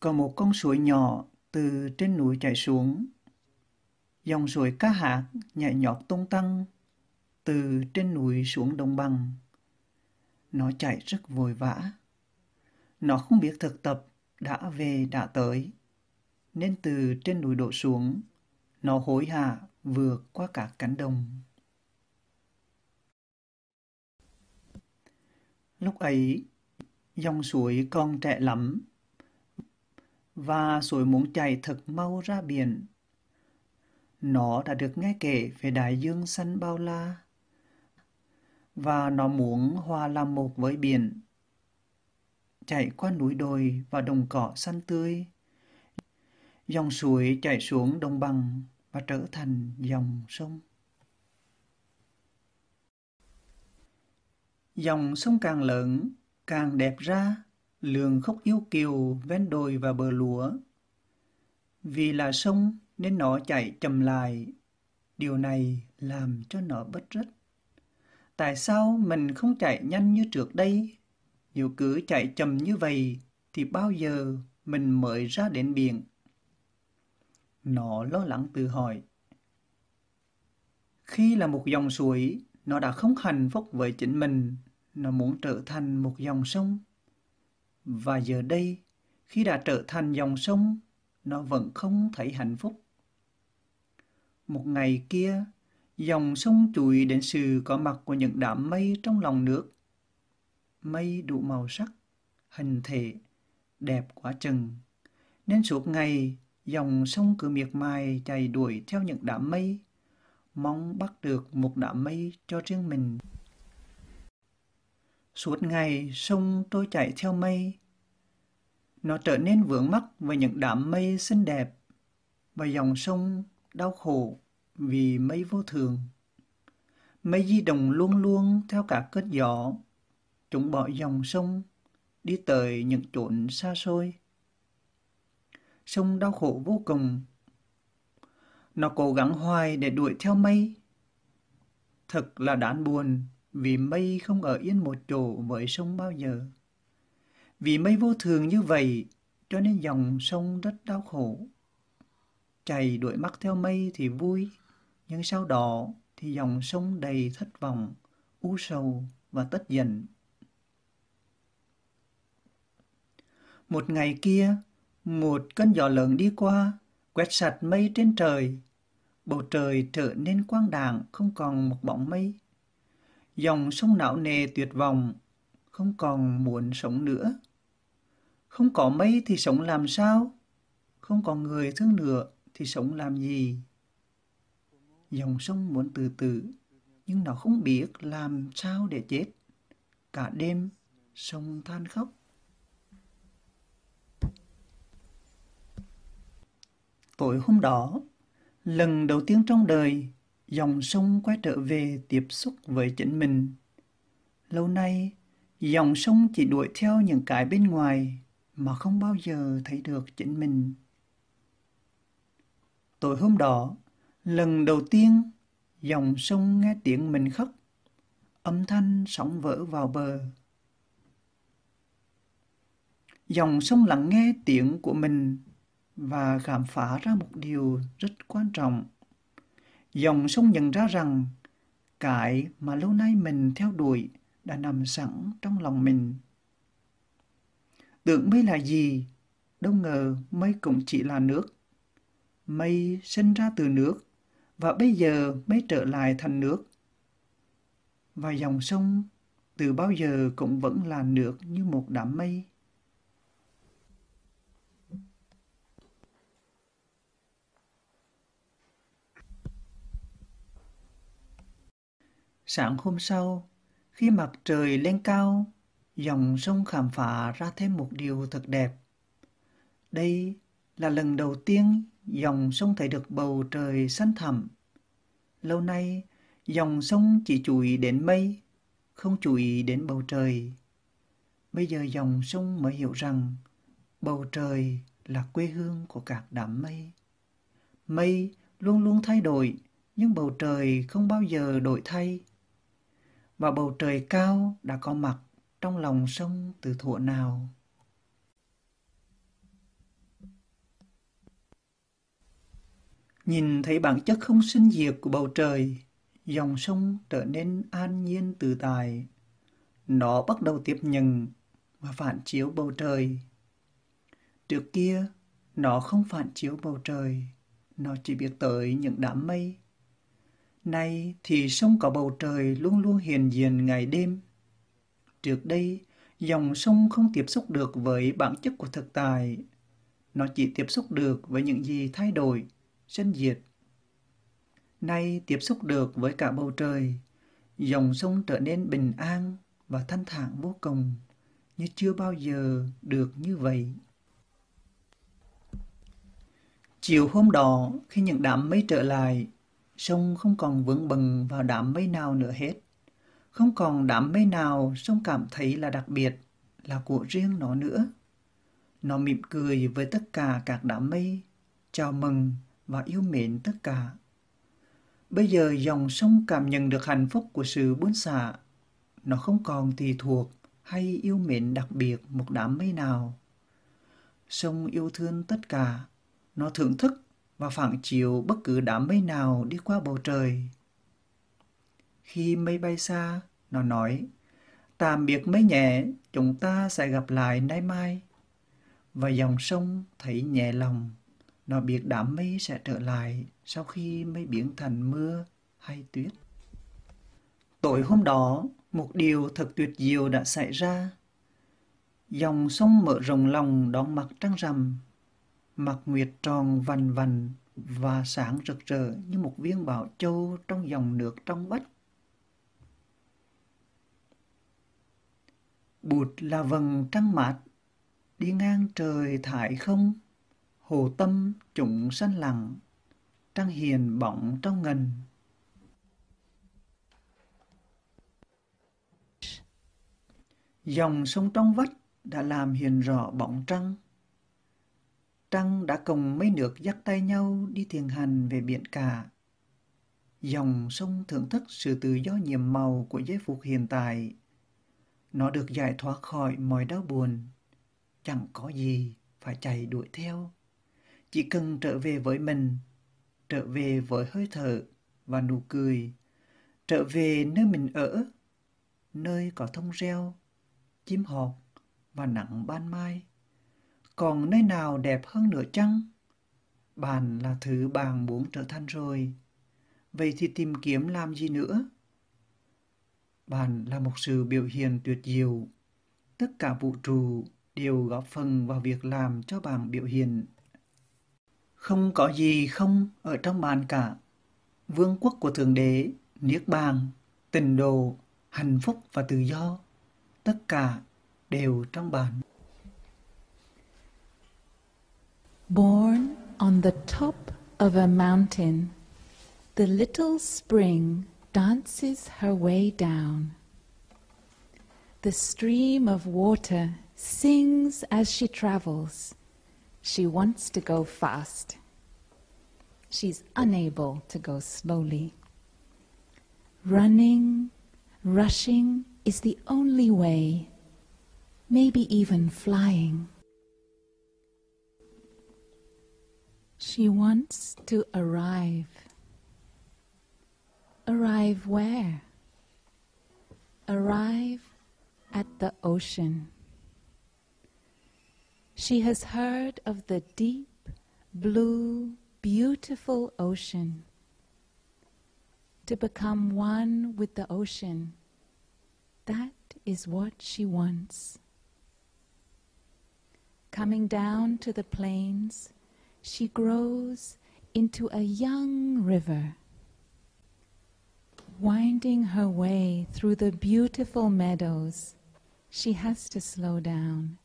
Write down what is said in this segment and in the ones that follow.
Có một con suối nhỏ từ trên núi chảy xuống. Dòng suối cá hạt nhẹ nhõm tung tăng từ trên núi xuống đồng bằng. Nó chạy rất vội vã. Nó không biết thực tập đã về đã tới. Nên từ trên núi đổ xuống, nó hối hả vượt qua cả cánh đồng. Lúc ấy, dòng suối còn trẻ lắm và suối muốn chảy thật mau ra biển. Nó đã được nghe kể về đại dương xanh bao la và nó muốn hòa làm một với biển. Chạy qua núi đồi và đồng cỏ xanh tươi. Dòng suối chảy xuống đồng bằng và trở thành dòng sông. Dòng sông càng lớn, càng đẹp ra, lường khóc yêu kiều ven đồi và bờ lúa. Vì là sông nên nó chạy chậm lại. Điều này làm cho nó bất rất Tại sao mình không chạy nhanh như trước đây? Nếu cứ chạy chậm như vậy thì bao giờ mình mới ra đến biển? Nó lo lắng tự hỏi. Khi là một dòng suối, nó đã không hạnh phúc với chính mình. Nó muốn trở thành một dòng sông. Và giờ đây, khi đã trở thành dòng sông, nó vẫn không thấy hạnh phúc. Một ngày kia, dòng sông chùi đến sự có mặt của những đám mây trong lòng nước. Mây đủ màu sắc, hình thể, đẹp quá chừng. Nên suốt ngày, dòng sông cứ miệt mài chạy đuổi theo những đám mây, mong bắt được một đám mây cho riêng mình. Suốt ngày, sông tôi chạy theo mây. Nó trở nên vướng mắc với những đám mây xinh đẹp và dòng sông đau khổ vì mây vô thường. Mây di động luôn luôn theo cả cơn gió. Chúng bỏ dòng sông đi tới những chốn xa xôi. Sông đau khổ vô cùng. Nó cố gắng hoài để đuổi theo mây. Thật là đáng buồn vì mây không ở yên một chỗ với sông bao giờ. Vì mây vô thường như vậy, cho nên dòng sông rất đau khổ. Chảy đuổi mắt theo mây thì vui, nhưng sau đó thì dòng sông đầy thất vọng, u sầu và tất giận. Một ngày kia, một cơn gió lớn đi qua, quét sạch mây trên trời. Bầu trời trở nên quang đàng, không còn một bóng mây. Dòng sông não nề tuyệt vọng, không còn muốn sống nữa. Không có mây thì sống làm sao? Không có người thương nữa thì sống làm gì? Dòng sông muốn từ từ, nhưng nó không biết làm sao để chết. Cả đêm, sông than khóc. Tối hôm đó, lần đầu tiên trong đời, dòng sông quay trở về tiếp xúc với chính mình. Lâu nay, dòng sông chỉ đuổi theo những cái bên ngoài mà không bao giờ thấy được chính mình. Tối hôm đó, lần đầu tiên, dòng sông nghe tiếng mình khóc, âm thanh sóng vỡ vào bờ. Dòng sông lắng nghe tiếng của mình và khám phá ra một điều rất quan trọng. Dòng sông nhận ra rằng, cái mà lâu nay mình theo đuổi đã nằm sẵn trong lòng mình. Tưởng mây là gì? Đâu ngờ mây cũng chỉ là nước. Mây sinh ra từ nước, và bây giờ mới trở lại thành nước. Và dòng sông từ bao giờ cũng vẫn là nước như một đám mây. Sáng hôm sau, khi mặt trời lên cao, dòng sông khám phá ra thêm một điều thật đẹp. Đây là lần đầu tiên dòng sông thấy được bầu trời xanh thẳm. Lâu nay, dòng sông chỉ chú ý đến mây, không chú ý đến bầu trời. Bây giờ dòng sông mới hiểu rằng bầu trời là quê hương của các đám mây. Mây luôn luôn thay đổi, nhưng bầu trời không bao giờ đổi thay và bầu trời cao đã có mặt trong lòng sông từ thuở nào. Nhìn thấy bản chất không sinh diệt của bầu trời, dòng sông trở nên an nhiên tự tại. Nó bắt đầu tiếp nhận và phản chiếu bầu trời. Trước kia, nó không phản chiếu bầu trời, nó chỉ biết tới những đám mây Nay thì sông có bầu trời luôn luôn hiền diện ngày đêm. Trước đây, dòng sông không tiếp xúc được với bản chất của thực tại. Nó chỉ tiếp xúc được với những gì thay đổi, sinh diệt. Nay tiếp xúc được với cả bầu trời, dòng sông trở nên bình an và thanh thản vô cùng, như chưa bao giờ được như vậy. Chiều hôm đó, khi những đám mây trở lại, sông không còn vững bừng vào đám mây nào nữa hết. Không còn đám mây nào sông cảm thấy là đặc biệt, là của riêng nó nữa. Nó mỉm cười với tất cả các đám mây, chào mừng và yêu mến tất cả. Bây giờ dòng sông cảm nhận được hạnh phúc của sự buôn xả. Nó không còn tùy thuộc hay yêu mến đặc biệt một đám mây nào. Sông yêu thương tất cả. Nó thưởng thức và phản chiếu bất cứ đám mây nào đi qua bầu trời. Khi mây bay xa, nó nói, tạm biệt mây nhẹ, chúng ta sẽ gặp lại nay mai. Và dòng sông thấy nhẹ lòng nó biết đám mây sẽ trở lại sau khi mây biến thành mưa hay tuyết. Tối hôm đó, một điều thật tuyệt diệu đã xảy ra. Dòng sông mở rộng lòng đón mặt trăng rằm, mặt nguyệt tròn vằn vằn và sáng rực rỡ như một viên bảo châu trong dòng nước trong bách. Bụt là vầng trăng mát, đi ngang trời thải không, hồ tâm trụng sanh lặng trăng hiền bỏng trong ngần dòng sông trong vách đã làm hiền rõ bóng trăng trăng đã cùng mấy nước dắt tay nhau đi thiền hành về biển cả. Dòng sông thưởng thức sự tự do nhiệm màu của giây phục hiện tại. Nó được giải thoát khỏi mọi đau buồn. Chẳng có gì phải chạy đuổi theo. Chỉ cần trở về với mình, trở về với hơi thở và nụ cười, trở về nơi mình ở, nơi có thông reo, chim hót và nắng ban mai. Còn nơi nào đẹp hơn nữa chăng? Bạn là thứ bạn muốn trở thành rồi. Vậy thì tìm kiếm làm gì nữa? Bạn là một sự biểu hiện tuyệt diệu. Tất cả vũ trụ đều góp phần vào việc làm cho bạn biểu hiện không có gì không ở trong bạn cả. Vương quốc của Thượng Đế, Niết Bàn, tình đồ, hạnh phúc và tự do, tất cả đều trong bạn. Born on the top of a mountain, the little spring dances her way down. The stream of water sings as she travels. She wants to go fast. She's unable to go slowly. Running, rushing is the only way, maybe even flying. She wants to arrive. Arrive where? Arrive at the ocean. She has heard of the deep, blue, beautiful ocean. To become one with the ocean, that is what she wants. Coming down to the plains, she grows into a young river. Winding her way through the beautiful meadows, she has to slow down.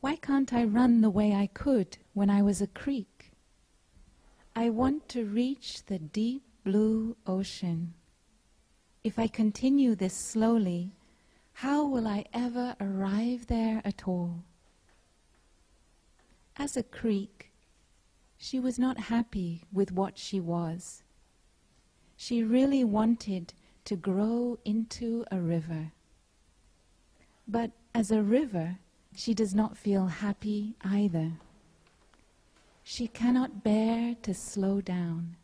Why can't I run the way I could when I was a creek? I want to reach the deep blue ocean. If I continue this slowly, how will I ever arrive there at all? As a creek, she was not happy with what she was. She really wanted to grow into a river. But as a river, she does not feel happy either. She cannot bear to slow down.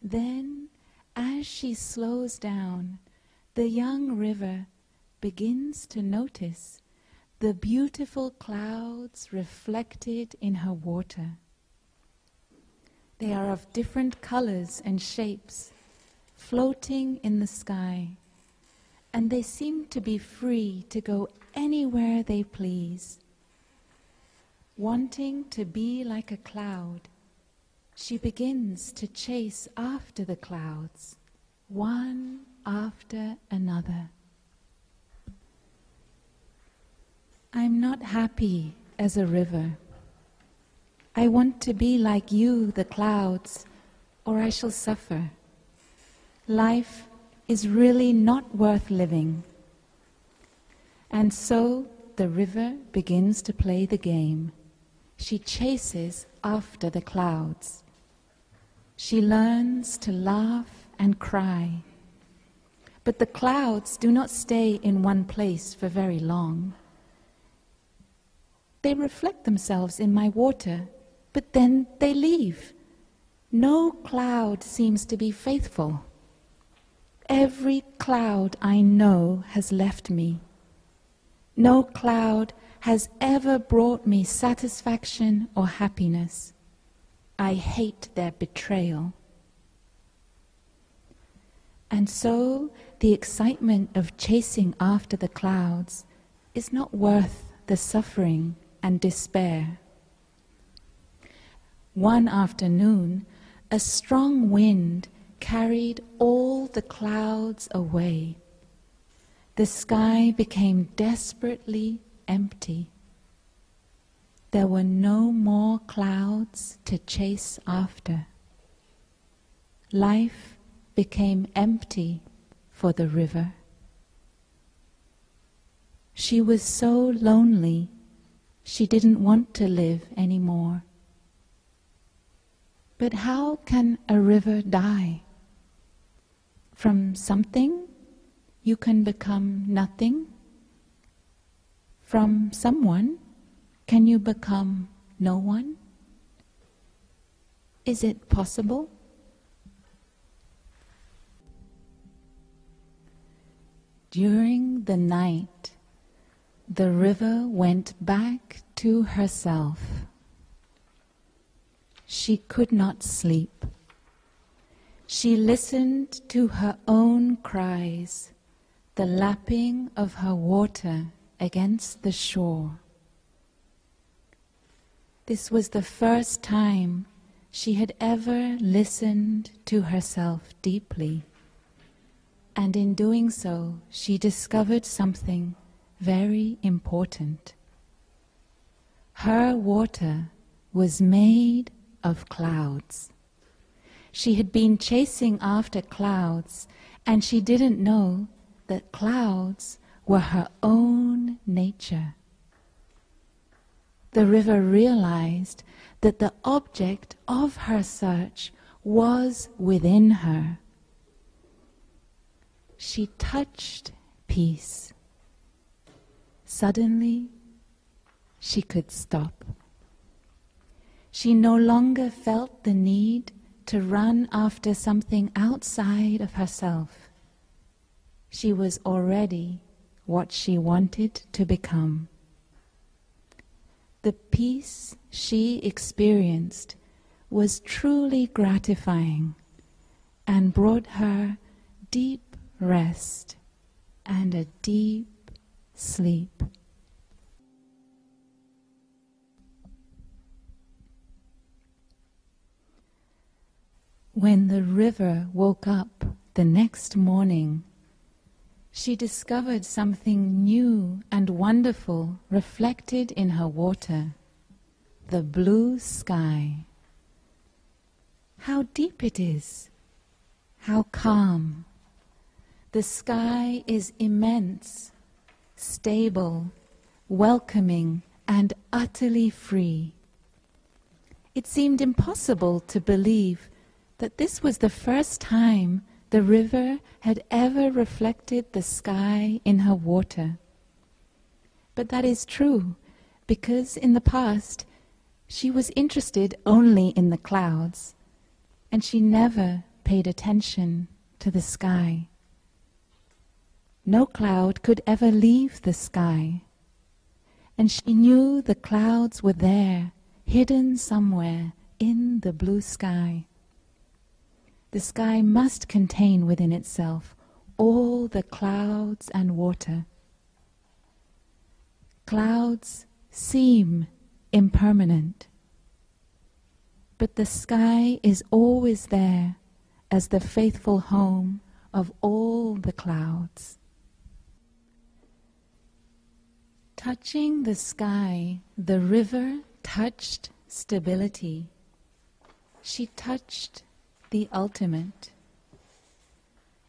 Then, as she slows down, the young river begins to notice the beautiful clouds reflected in her water. They are of different colors and shapes, floating in the sky, and they seem to be free to go anywhere they please. Wanting to be like a cloud, she begins to chase after the clouds, one after another. I'm not happy as a river. I want to be like you, the clouds, or I shall suffer. Life is really not worth living. And so the river begins to play the game. She chases after the clouds. She learns to laugh and cry. But the clouds do not stay in one place for very long. They reflect themselves in my water, but then they leave. No cloud seems to be faithful. Every cloud I know has left me. No cloud has ever brought me satisfaction or happiness. I hate their betrayal. And so the excitement of chasing after the clouds is not worth the suffering and despair. One afternoon, a strong wind carried all the clouds away. The sky became desperately empty. There were no more clouds to chase after. Life became empty for the river. She was so lonely she didn't want to live anymore. But how can a river die? From something you can become nothing. From someone can you become no one? Is it possible? During the night, the river went back to herself. She could not sleep. She listened to her own cries, the lapping of her water against the shore. This was the first time she had ever listened to herself deeply. And in doing so, she discovered something very important. Her water was made of clouds. She had been chasing after clouds, and she didn't know that clouds were her own nature. The river realized that the object of her search was within her. She touched peace. Suddenly, she could stop. She no longer felt the need to run after something outside of herself. She was already what she wanted to become. The peace she experienced was truly gratifying and brought her deep rest and a deep sleep. When the river woke up the next morning, she discovered something new and wonderful reflected in her water the blue sky. How deep it is! How calm! The sky is immense stable, welcoming, and utterly free. It seemed impossible to believe that this was the first time the river had ever reflected the sky in her water. But that is true, because in the past She was interested only in the clouds, and she never paid attention to the sky. No cloud could ever leave the sky, and she knew the clouds were there, hidden somewhere in the blue sky. The sky must contain within itself all the clouds and water. Clouds seem impermanent, but the sky is always there as the faithful home of all the clouds. Touching the sky, the river touched stability. She touched the ultimate.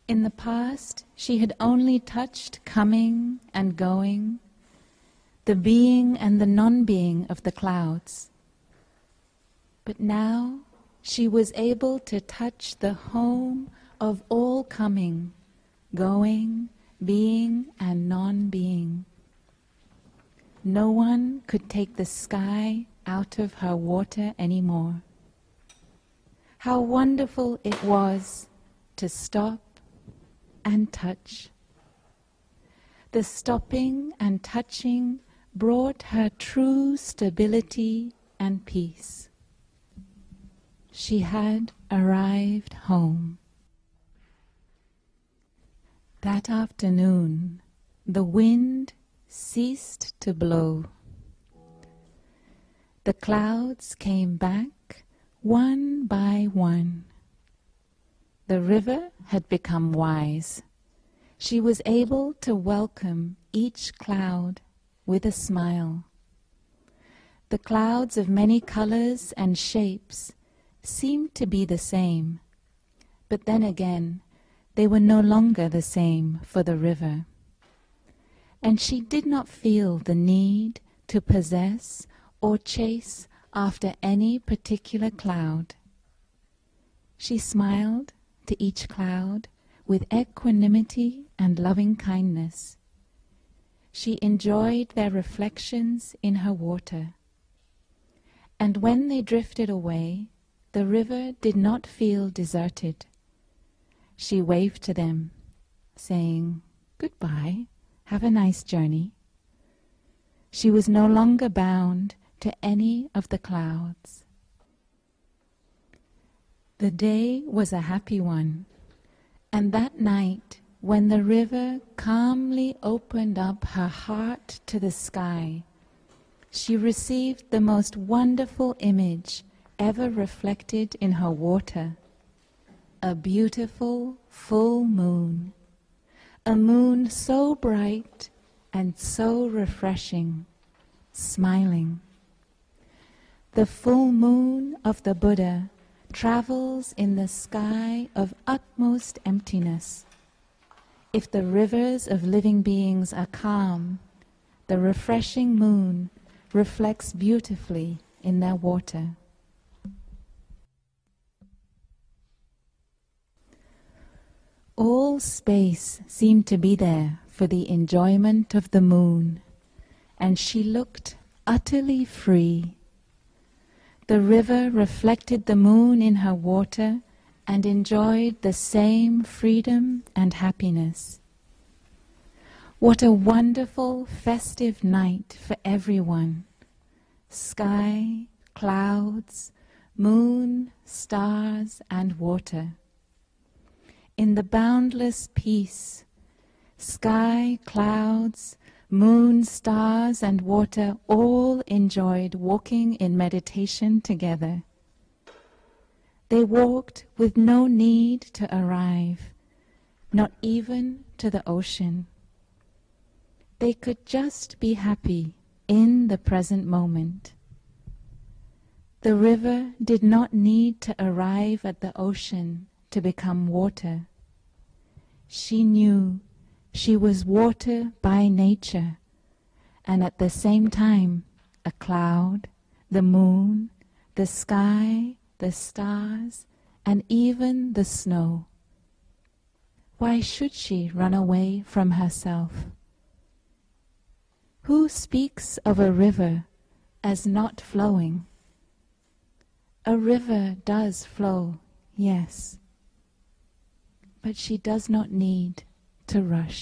In the past, she had only touched coming and going, the being and the non being of the clouds. But now she was able to touch the home of all coming, going, being, and non being. No one could take the sky out of her water anymore. How wonderful it was to stop and touch. The stopping and touching brought her true stability and peace. She had arrived home. That afternoon, the wind ceased to blow. The clouds came back one by one. The river had become wise. She was able to welcome each cloud with a smile. The clouds of many colors and shapes seemed to be the same, but then again, they were no longer the same for the river and she did not feel the need to possess or chase after any particular cloud. She smiled to each cloud with equanimity and loving kindness. She enjoyed their reflections in her water. And when they drifted away, the river did not feel deserted. She waved to them, saying, Goodbye. Have a nice journey. She was no longer bound to any of the clouds. The day was a happy one, and that night, when the river calmly opened up her heart to the sky, she received the most wonderful image ever reflected in her water a beautiful full moon a moon so bright and so refreshing, smiling. The full moon of the Buddha travels in the sky of utmost emptiness. If the rivers of living beings are calm, the refreshing moon reflects beautifully in their water. All space seemed to be there for the enjoyment of the moon, and she looked utterly free. The river reflected the moon in her water and enjoyed the same freedom and happiness. What a wonderful festive night for everyone! Sky, clouds, moon, stars, and water in the boundless peace. Sky, clouds, moon, stars, and water all enjoyed walking in meditation together. They walked with no need to arrive, not even to the ocean. They could just be happy in the present moment. The river did not need to arrive at the ocean to become water. She knew she was water by nature, and at the same time a cloud, the moon, the sky, the stars, and even the snow. Why should she run away from herself? Who speaks of a river as not flowing A river does flow, yes, but she does not need to rush.